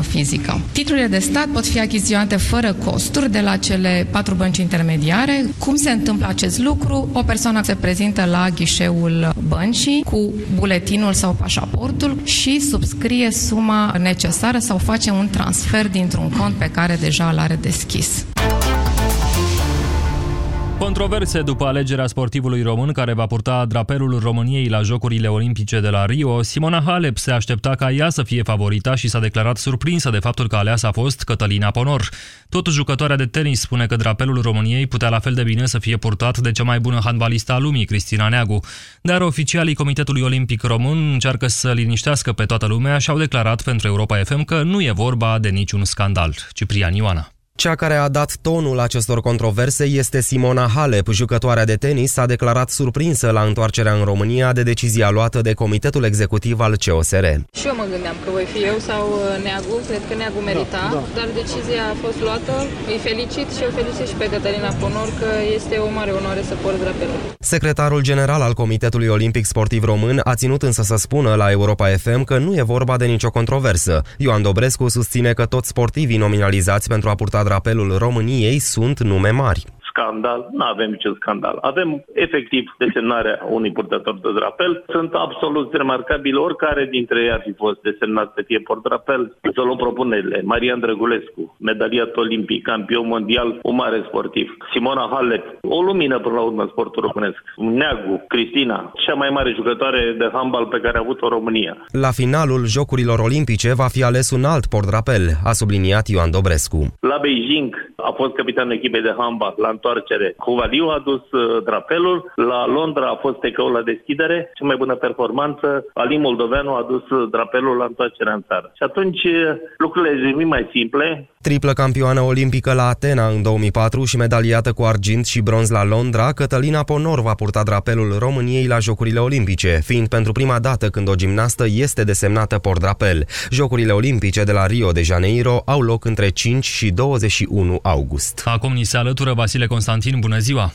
persoană fizică. Titlurile de stat pot fi achiziționate fără costuri de la cele patru bănci intermediare. Cum se întâmplă acest lucru? O persoană se prezintă la ghișeul băncii cu buletinul sau pașaportul și subscrie suma necesară sau face un transfer dintr-un cont pe care deja îl are deschis. Controverse după alegerea sportivului român care va purta drapelul României la Jocurile Olimpice de la Rio, Simona Halep se aștepta ca ea să fie favorita și s-a declarat surprinsă de faptul că aleasa a fost Cătălina Ponor. Tot jucătoarea de tenis spune că drapelul României putea la fel de bine să fie purtat de cea mai bună handbalista a lumii, Cristina Neagu. Dar oficialii Comitetului Olimpic Român încearcă să liniștească pe toată lumea și au declarat pentru Europa FM că nu e vorba de niciun scandal. Ciprian Ioana. Cea care a dat tonul acestor controverse este Simona Halep. Jucătoarea de tenis s-a declarat surprinsă la întoarcerea în România de decizia luată de Comitetul Executiv al COSR. Și eu mă gândeam că voi fi eu sau uh, Neagu, cred că Neagu merita, da, da. dar decizia a fost luată. Îi felicit și eu felicit și pe Cătălina Ponor că este o mare onoare să port drapelul. Secretarul general al Comitetului Olimpic Sportiv Român a ținut însă să spună la Europa FM că nu e vorba de nicio controversă. Ioan Dobrescu susține că toți sportivii nominalizați pentru a purta drapelul României sunt nume mari scandal, nu avem niciun scandal. Avem efectiv desemnarea unui purtător de drapel. Sunt absolut remarcabili oricare dintre ei ar fi fost desemnat să fie drapel. Să luăm propunerile. Marian Drăgulescu, medaliat olimpic, campion mondial, un mare sportiv. Simona Halep, o lumină până la urmă sportul românesc. Neagu, Cristina, cea mai mare jucătoare de handbal pe care a avut-o România. La finalul Jocurilor Olimpice va fi ales un alt drapel, a subliniat Ioan Dobrescu. La Beijing a fost capitanul echipei de handbal la întoarcere. Cuvaliu a dus uh, drapelul, la Londra a fost tecoul la deschidere, cea mai bună performanță, Ali Moldoveanu a dus uh, drapelul la întoarcerea în țară. Și atunci uh, lucrurile devin mai simple. Triplă campioană olimpică la Atena în 2004 și medaliată cu argint și bronz la Londra, Cătălina Ponor va purta drapelul României la Jocurile Olimpice, fiind pentru prima dată când o gimnastă este desemnată drapel. Jocurile Olimpice de la Rio de Janeiro au loc între 5 și 21 august. Acum ni se alătură Vasile Constantin, bună ziua!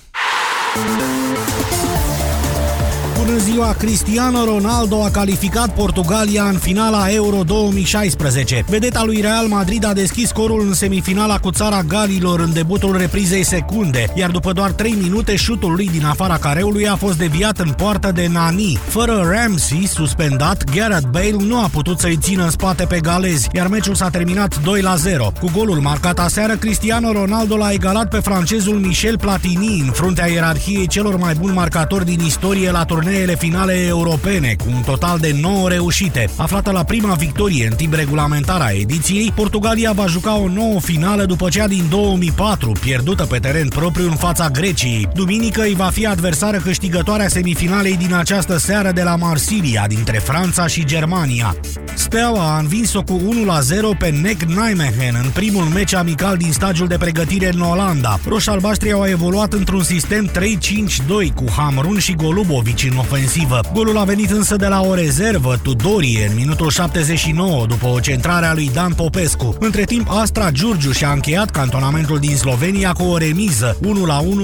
Bună ziua! Cristiano Ronaldo a calificat Portugalia în finala Euro 2016. Vedeta lui Real Madrid a deschis scorul în semifinala cu țara Galilor în debutul reprizei secunde, iar după doar 3 minute șutul lui din afara careului a fost deviat în poartă de Nani. Fără Ramsey, suspendat, Gareth Bale nu a putut să-i țină în spate pe galezi, iar meciul s-a terminat 2 la 0. Cu golul marcat aseară, Cristiano Ronaldo l-a egalat pe francezul Michel Platini în fruntea ierarhiei celor mai buni marcatori din istorie la turnee treile finale europene, cu un total de 9 reușite. Aflată la prima victorie în timp regulamentar a ediției, Portugalia va juca o nouă finală după cea din 2004, pierdută pe teren propriu în fața Greciei. Duminică îi va fi adversară câștigătoarea semifinalei din această seară de la Marsilia, dintre Franța și Germania. Steaua a învins-o cu 1-0 pe Neck Nijmegen în primul meci amical din stagiul de pregătire în Olanda. Roșalbaștrii au evoluat într-un sistem 3-5-2 cu Hamrun și Golubovici în ofensivă. Golul a venit însă de la o rezervă, Tudorie, în minutul 79, după o centrare a lui Dan Popescu. Între timp, Astra Giurgiu și-a încheiat cantonamentul din Slovenia cu o remiză,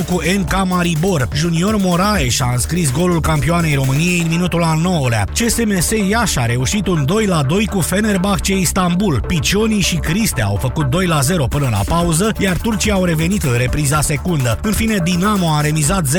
1-1 cu NK Maribor. Junior Moraes a înscris golul campioanei României în minutul al 9-lea. CSMS Iași a reușit un 2-2 cu Fenerbahce Istanbul. Picioni și Criste au făcut 2-0 până la pauză, iar turcii au revenit în repriza secundă. În fine, Dinamo a remizat 0-0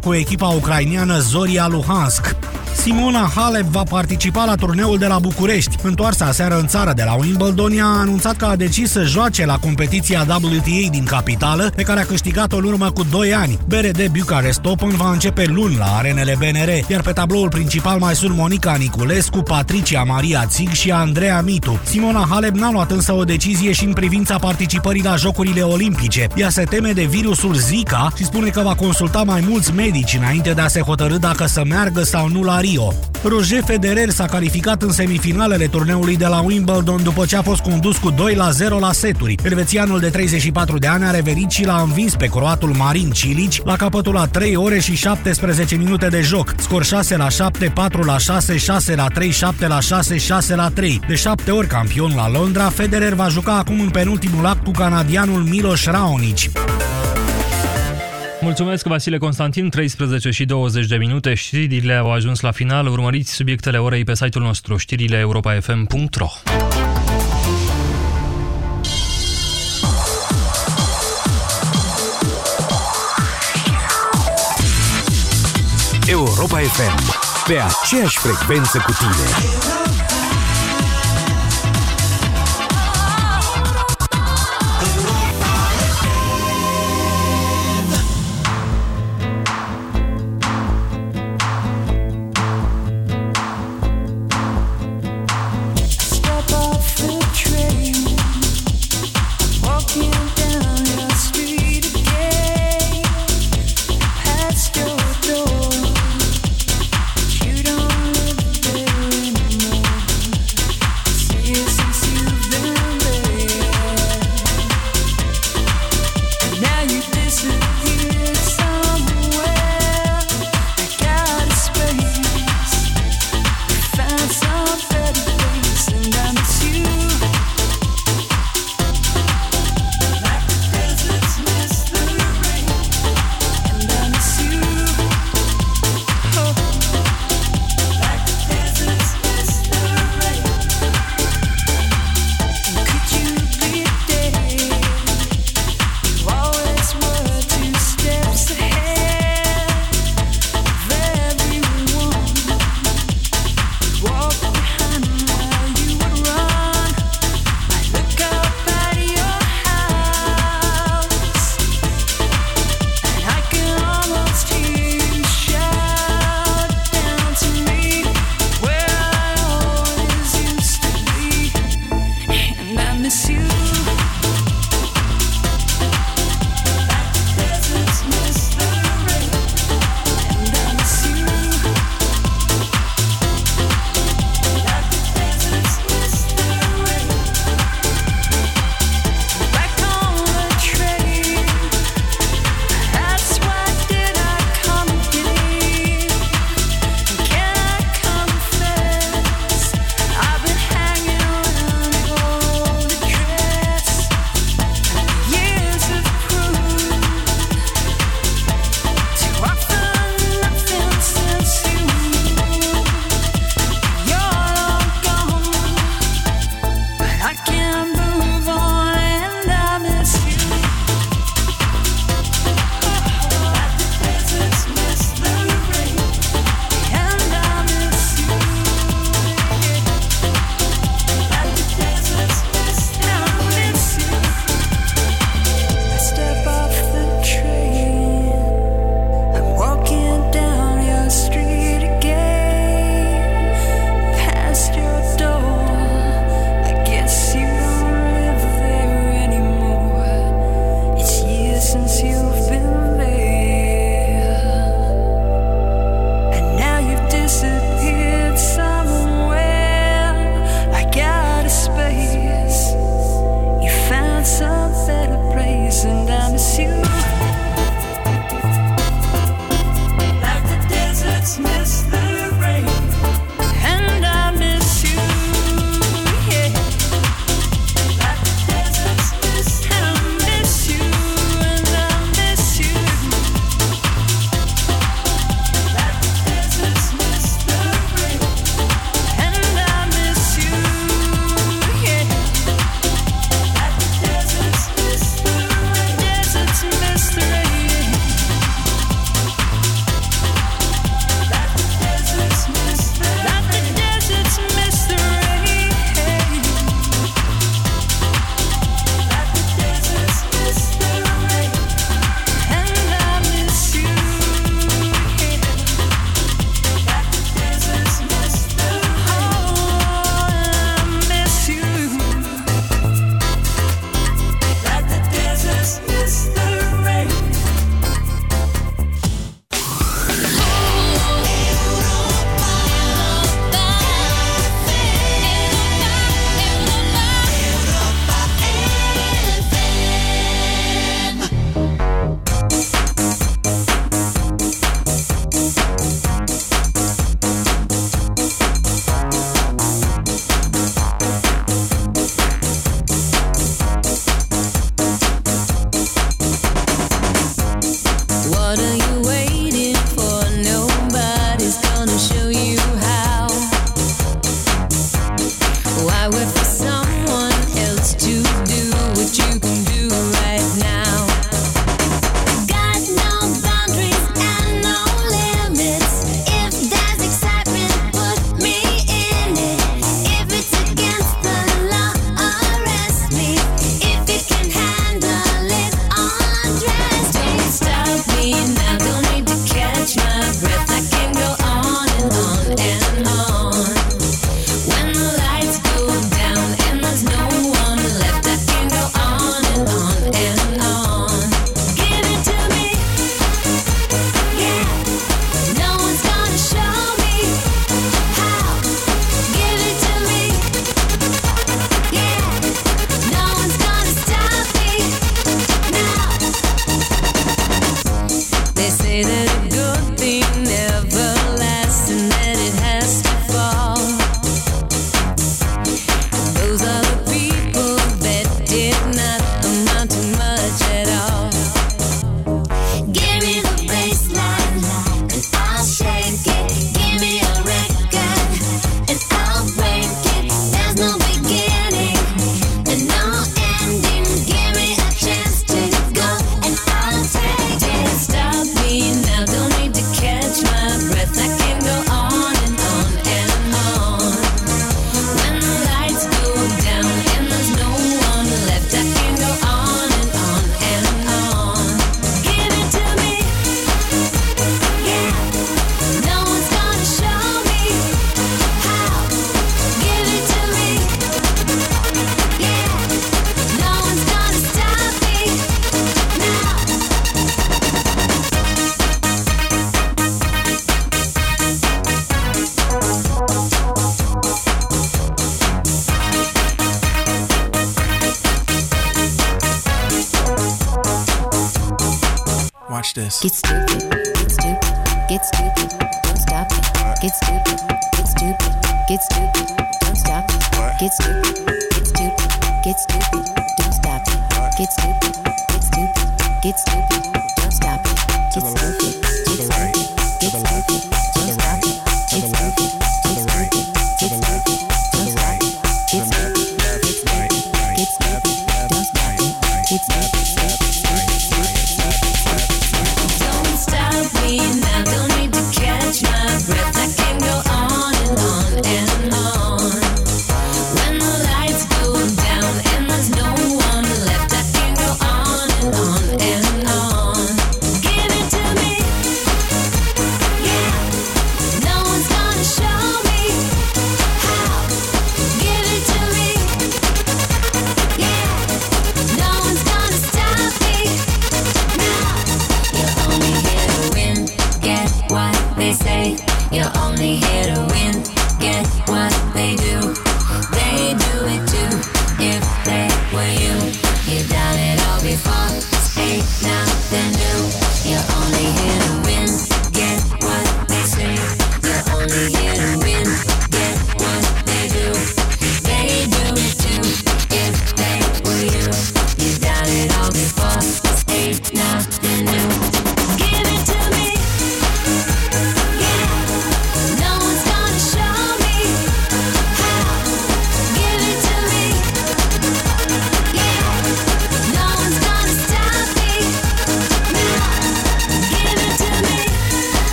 cu echipa ucraineană Zoria Luhansk. Simona Halep va participa la turneul de la București. Întoarsă aseară în țară de la Wimbledon, a anunțat că a decis să joace la competiția WTA din capitală, pe care a câștigat-o în urmă cu 2 ani. BRD Bucharest Open va începe luni la arenele BNR, iar pe tabloul principal mai sunt Monica Niculescu, Patricia Maria Țig și Andreea Mitu. Simona Halep n-a luat însă o decizie și în privința participării la Jocurile Olimpice. Ea se teme de virusul Zika și spune că va consulta mai mulți medici înainte de a se hotărâ dacă să meargă sau nu la Rio. Roger Federer s-a calificat în semifinalele turneului de la Wimbledon după ce a fost condus cu 2 la 0 la seturi. Elvețianul de 34 de ani a revenit și l-a învins pe croatul Marin Cilici la capătul la 3 ore și 17 minute de joc. Scor 6 la 7, 4 la 6, 6 la 3, 7 la 6, 6 la 3. De 7 ori campion la Londra, Federer va juca acum în penultimul act cu canadianul Miloš Raonic. Mulțumesc, Vasile Constantin, 13 și 20 de minute. Știrile au ajuns la final. Urmăriți subiectele orei pe site-ul nostru, știrile europa.fm.ro. Europa FM, pe aceeași frecvență cu tine.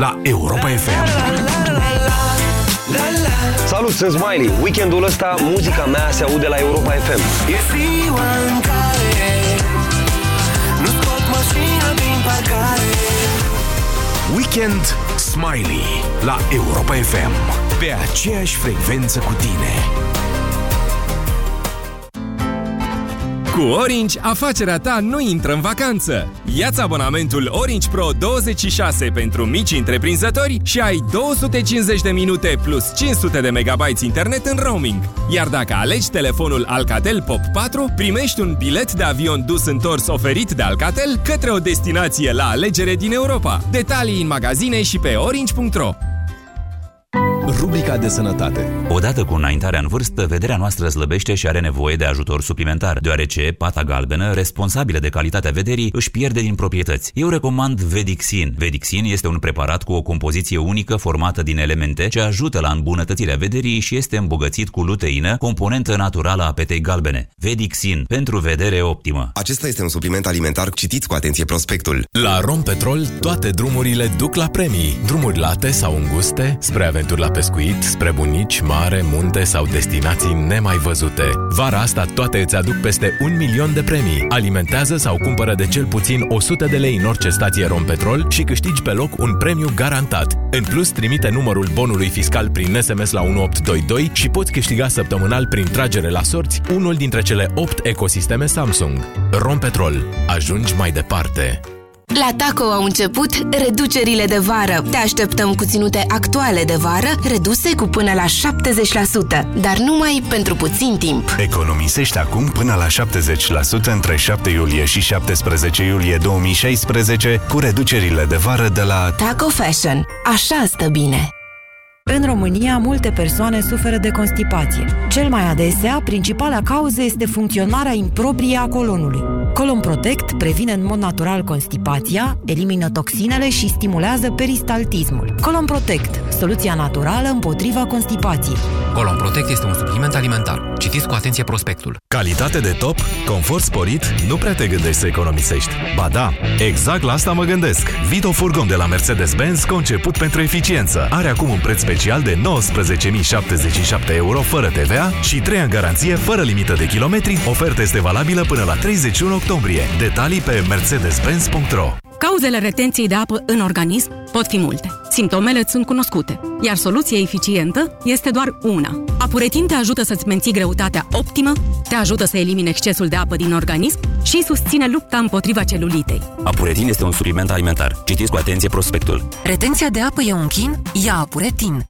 La Europa FM. Salut, sunt Smiley. Weekendul ăsta muzica mea se aude la Europa FM. E ziua în care nu scot mașina din parcare Weekend Smiley la Europa FM. Pe aceeași frecvență cu tine. Cu Orange, afacerea ta nu intră în vacanță. Ia-ți abonamentul Orange Pro 26 pentru mici întreprinzători și ai 250 de minute plus 500 de megabytes internet în roaming. Iar dacă alegi telefonul Alcatel Pop 4, primești un bilet de avion dus întors oferit de Alcatel către o destinație la alegere din Europa. Detalii în magazine și pe orange.ro. Rubrica de sănătate. Odată cu înaintarea în vârstă, vederea noastră slăbește și are nevoie de ajutor suplimentar, deoarece pata galbenă, responsabilă de calitatea vederii, își pierde din proprietăți. Eu recomand Vedixin. Vedixin este un preparat cu o compoziție unică formată din elemente ce ajută la îmbunătățirea vederii și este îmbogățit cu luteină, componentă naturală a petei galbene. Vedixin, pentru vedere optimă. Acesta este un supliment alimentar. Citiți cu atenție prospectul. La Rompetrol, toate drumurile duc la premii. Drumuri late sau înguste, spre aventuri la pescuit, spre bunici, mare, munte sau destinații nemai văzute. Vara asta toate îți aduc peste un milion de premii. Alimentează sau cumpără de cel puțin 100 de lei în orice stație Rompetrol și câștigi pe loc un premiu garantat. În plus, trimite numărul bonului fiscal prin SMS la 1822 și poți câștiga săptămânal prin tragere la sorți unul dintre cele 8 ecosisteme Samsung. Rompetrol. Ajungi mai departe. La Taco au început reducerile de vară. Te așteptăm cu ținute actuale de vară, reduse cu până la 70%, dar numai pentru puțin timp. Economisești acum până la 70% între 7 iulie și 17 iulie 2016 cu reducerile de vară de la Taco Fashion. Așa stă bine! În România, multe persoane suferă de constipație. Cel mai adesea, principala cauză este funcționarea improprie a colonului. Colon Protect previne în mod natural constipația, elimină toxinele și stimulează peristaltismul. Colon Protect, soluția naturală împotriva constipației. Colon Protect este un supliment alimentar. Citiți cu atenție prospectul. Calitate de top, confort sporit, nu prea te gândești să economisești. Ba da, exact la asta mă gândesc. Vito Furgon de la Mercedes-Benz, conceput pentru eficiență. Are acum un preț special special de 19.077 euro fără TVA și 3 ani garanție fără limită de kilometri. Oferta este valabilă până la 31 octombrie. Detalii pe mercedes-benz.ro Cauzele retenției de apă în organism pot fi multe. Simptomele sunt cunoscute, iar soluția eficientă este doar una. Apuretin te ajută să-ți menții greutatea optimă, te ajută să elimine excesul de apă din organism și susține lupta împotriva celulitei. Apuretin este un supliment alimentar. Citiți cu atenție prospectul. Retenția de apă e un chin? Ia Apuretin!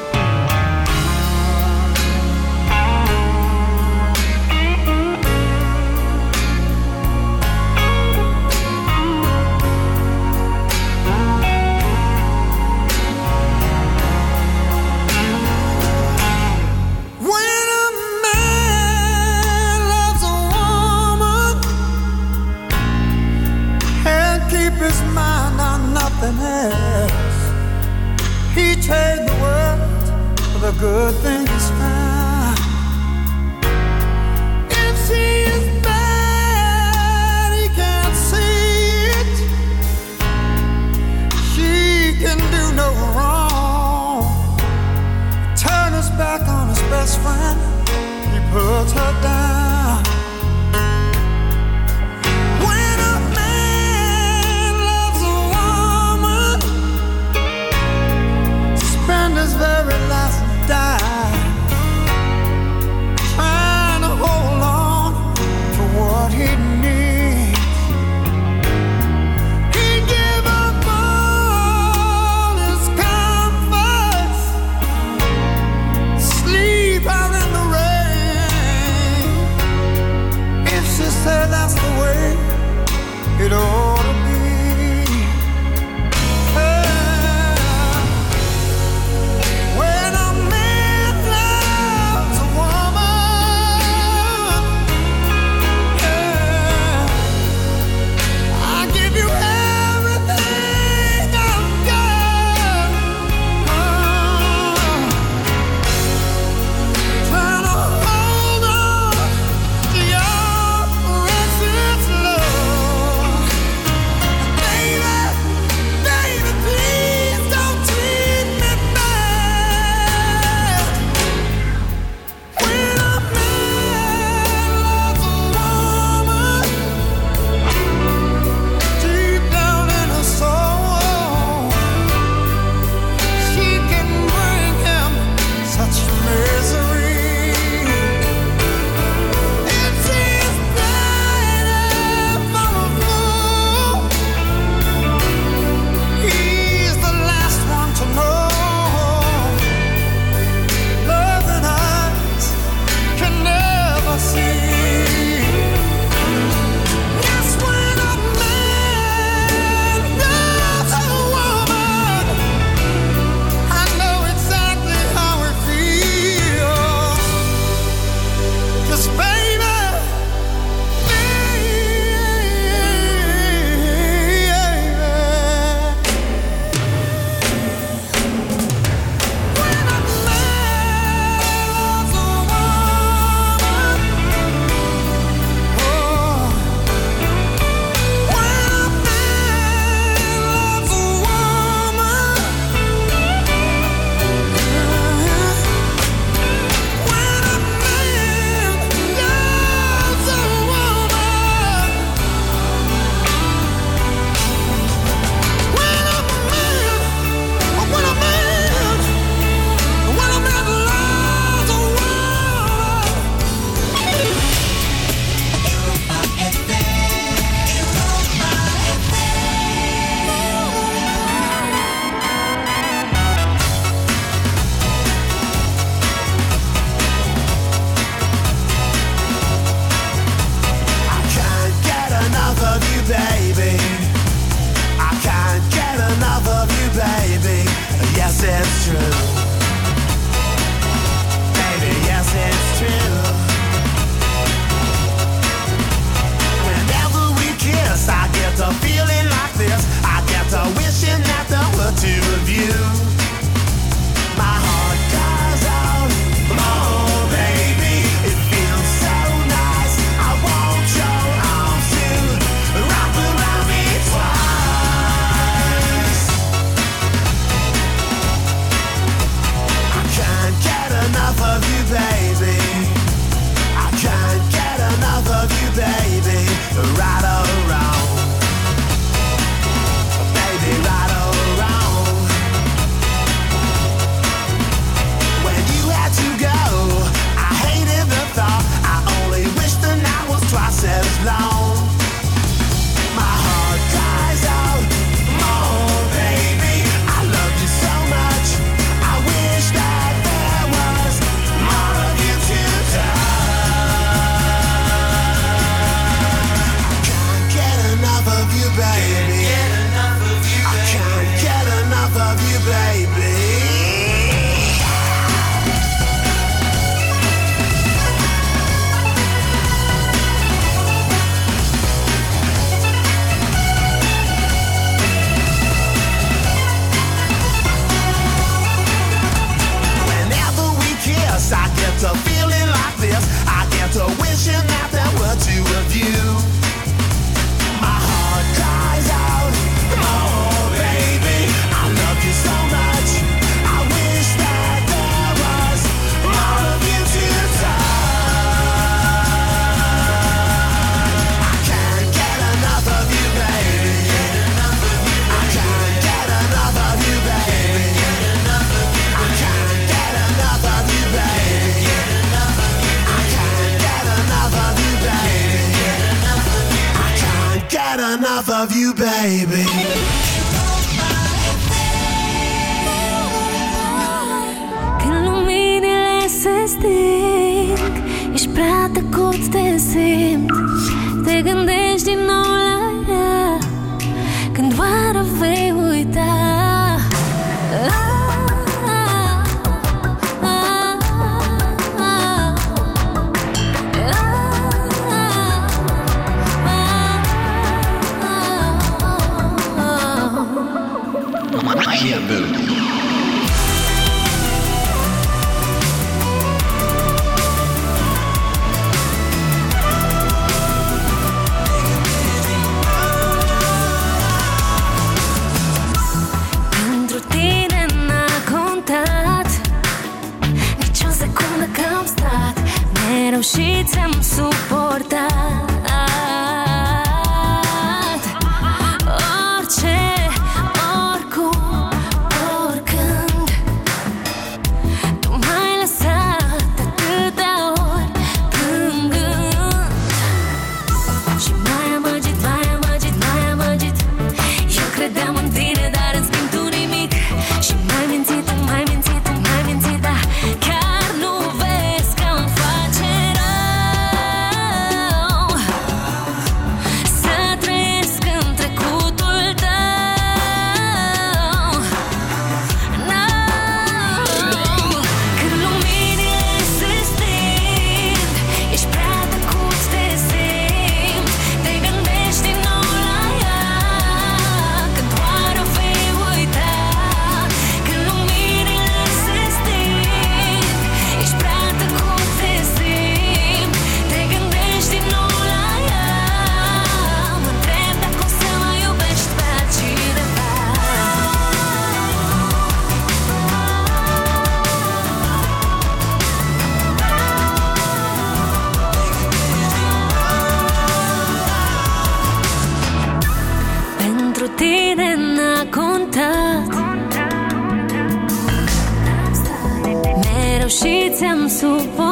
Și ți-am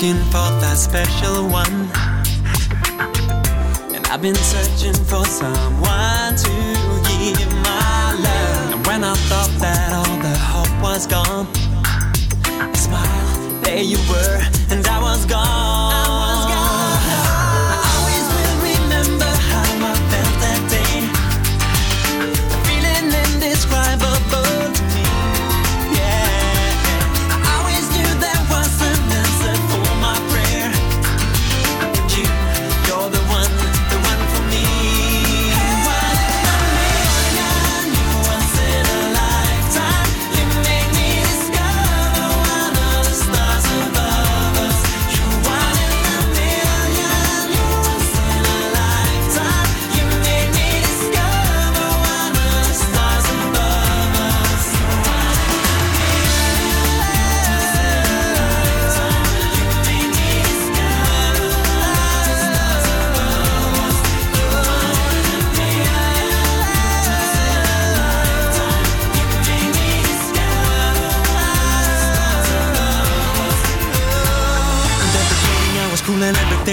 looking for that special one. And I've been searching for someone to give my love. And when I thought that all the hope was gone, I smiled, there you were, and I was gone.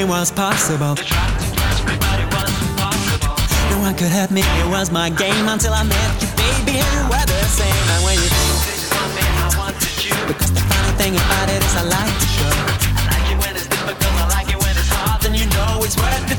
Was possible. No one could hurt me, it was my game until I met you, baby. and You were the same. And when you did for me, I wanted you. Because the funny thing about it is I like to show. I like it when it's difficult, I like it when it's hard. Then you know it's worth it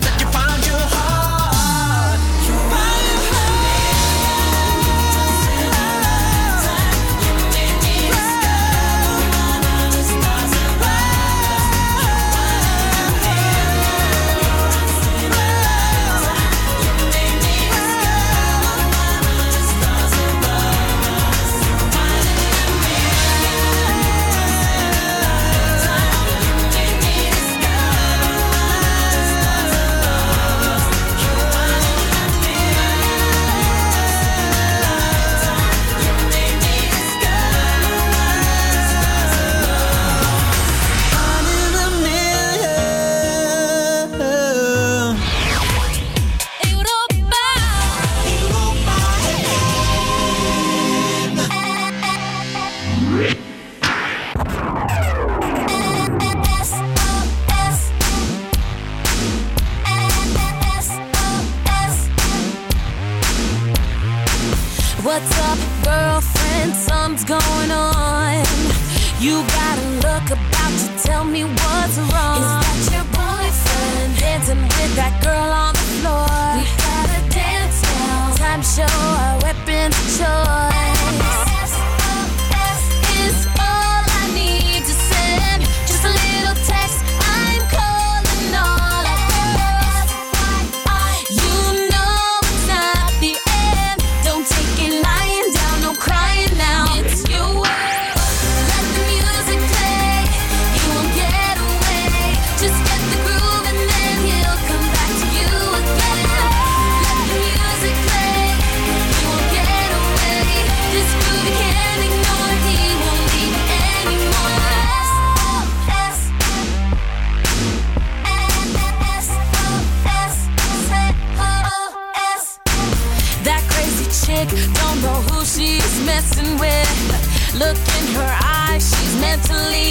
You got a look about to tell me what's wrong. Is that your boyfriend dancing with that girl on the floor? We gotta dance now. Time show our weapons of choice. Look in her eyes, she's mentally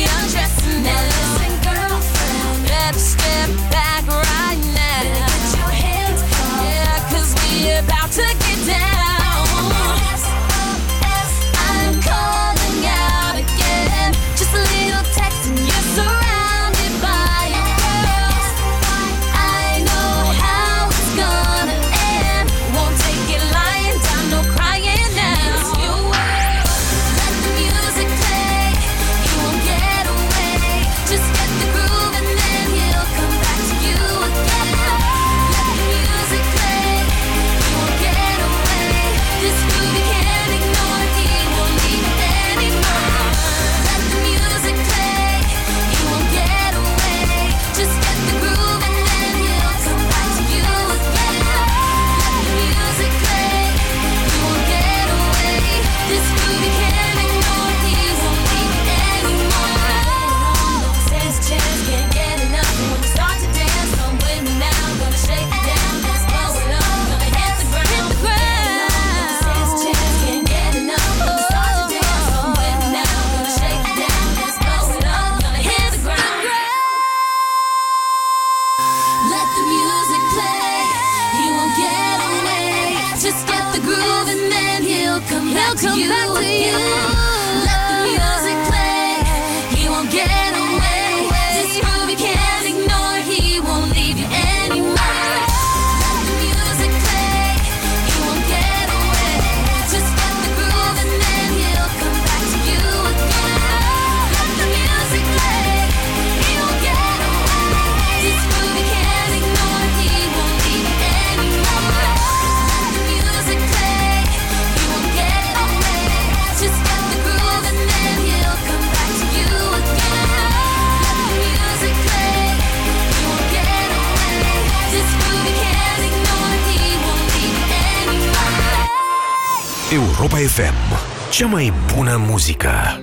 Europa FM Cea mai bună muzică.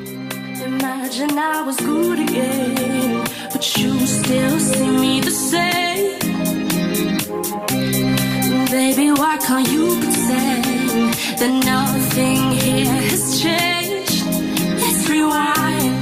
Imagine I was good again But you still see me the same. Baby, why can't you pretend That nothing here has changed? Let's rewind.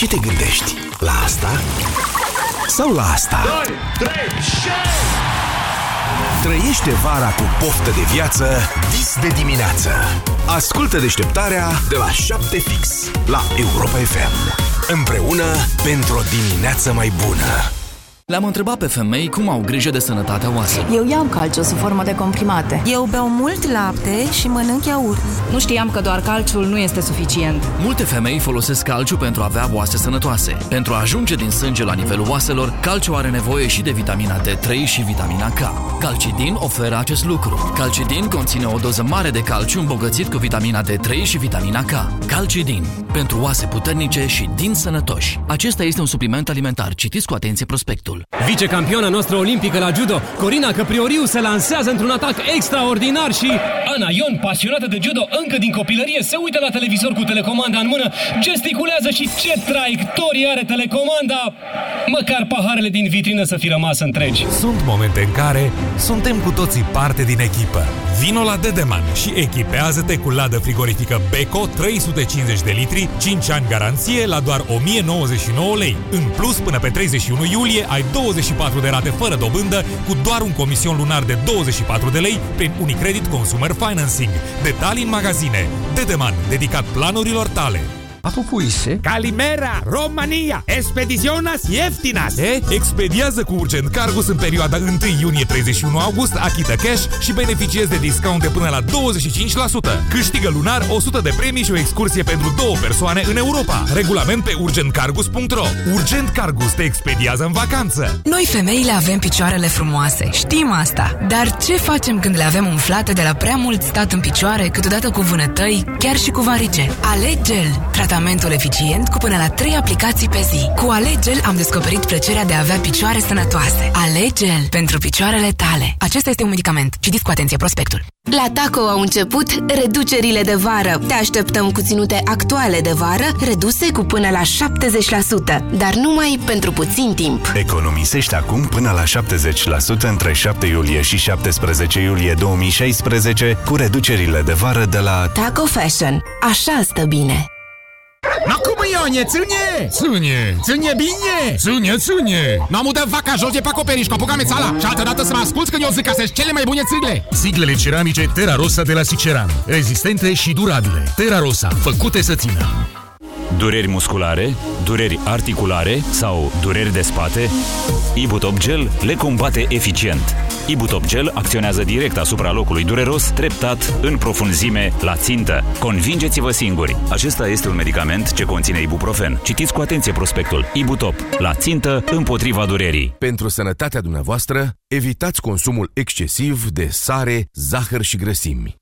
și te gândești la asta sau la asta. 2, 3, 6! Trăiește vara cu poftă de viață vis de dimineață. Ascultă deșteptarea de la 7 fix la Europa FM. Împreună pentru o dimineață mai bună. Le-am întrebat pe femei cum au grijă de sănătatea oaselor. Eu iau calciu sub formă de comprimate. Eu beau mult lapte și mănânc iaurt. Nu știam că doar calciul nu este suficient. Multe femei folosesc calciu pentru a avea oase sănătoase. Pentru a ajunge din sânge la nivelul oaselor, calciu are nevoie și de vitamina D3 și vitamina K. Calcidin oferă acest lucru. Calcidin conține o doză mare de calciu îmbogățit cu vitamina D3 și vitamina K. Calcidin. Pentru oase puternice și din sănătoși. Acesta este un supliment alimentar. Citiți cu atenție prospectul. Vicecampioana noastră olimpică la judo, Corina Căprioriu, se lansează într-un atac extraordinar și... Ana Ion, pasionată de judo încă din copilărie, se uită la televizor cu telecomanda în mână, gesticulează și ce traiectorie are telecomanda! Măcar paharele din vitrină să fi rămas întregi. Sunt momente în care suntem cu toții parte din echipă. Vino la Dedeman și echipează-te cu ladă frigorifică Beko 350 de litri, 5 ani garanție la doar 1099 lei. În plus, până pe 31 iulie ai 24 de rate fără dobândă cu doar un comision lunar de 24 de lei prin Unicredit Consumer Financing. Detalii în magazine. Dedeman, dedicat planurilor tale. Apupuise. Calimera, România, expediționas ieftinas. E? Expediază cu Urgent Cargus în perioada 1 iunie-31 august, achită cash și beneficiezi de discount de până la 25%. Câștigă lunar 100 de premii și o excursie pentru două persoane în Europa. Regulament pe urgentcargus.ro Urgent Cargus te expediază în vacanță. Noi femeile avem picioarele frumoase, știm asta. Dar ce facem când le avem umflate de la prea mult stat în picioare, câteodată cu vânătăi, chiar și cu varice? Alegel, tratamentul eficient cu până la 3 aplicații pe zi. Cu Alegel am descoperit plăcerea de a avea picioare sănătoase. Alegel pentru picioarele tale. Acesta este un medicament. Citiți cu atenție prospectul. La Taco au început reducerile de vară. Te așteptăm cu ținute actuale de vară, reduse cu până la 70%, dar numai pentru puțin timp. Economisești acum până la 70% între 7 iulie și 17 iulie 2016 cu reducerile de vară de la Taco Fashion. Așa stă bine. Ma cum Ionie, ține! Ține! Ține bine! Ține, ține! Nu am udat vaca jos de pe acoperiș, cu apucame țala și altă dată să mă asculți când eu zic că sunt cele mai bune țigle! Siglele ceramice Terra Rosa de la Siceran. Rezistente și durabile. Terra Rosa. Făcute să țină. Dureri musculare, dureri articulare sau dureri de spate? Ibutop Gel le combate eficient. Ibutop Gel acționează direct asupra locului dureros, treptat, în profunzime, la țintă. Convingeți-vă singuri. Acesta este un medicament ce conține ibuprofen. Citiți cu atenție prospectul. Ibutop. La țintă, împotriva durerii. Pentru sănătatea dumneavoastră, evitați consumul excesiv de sare, zahăr și grăsimi.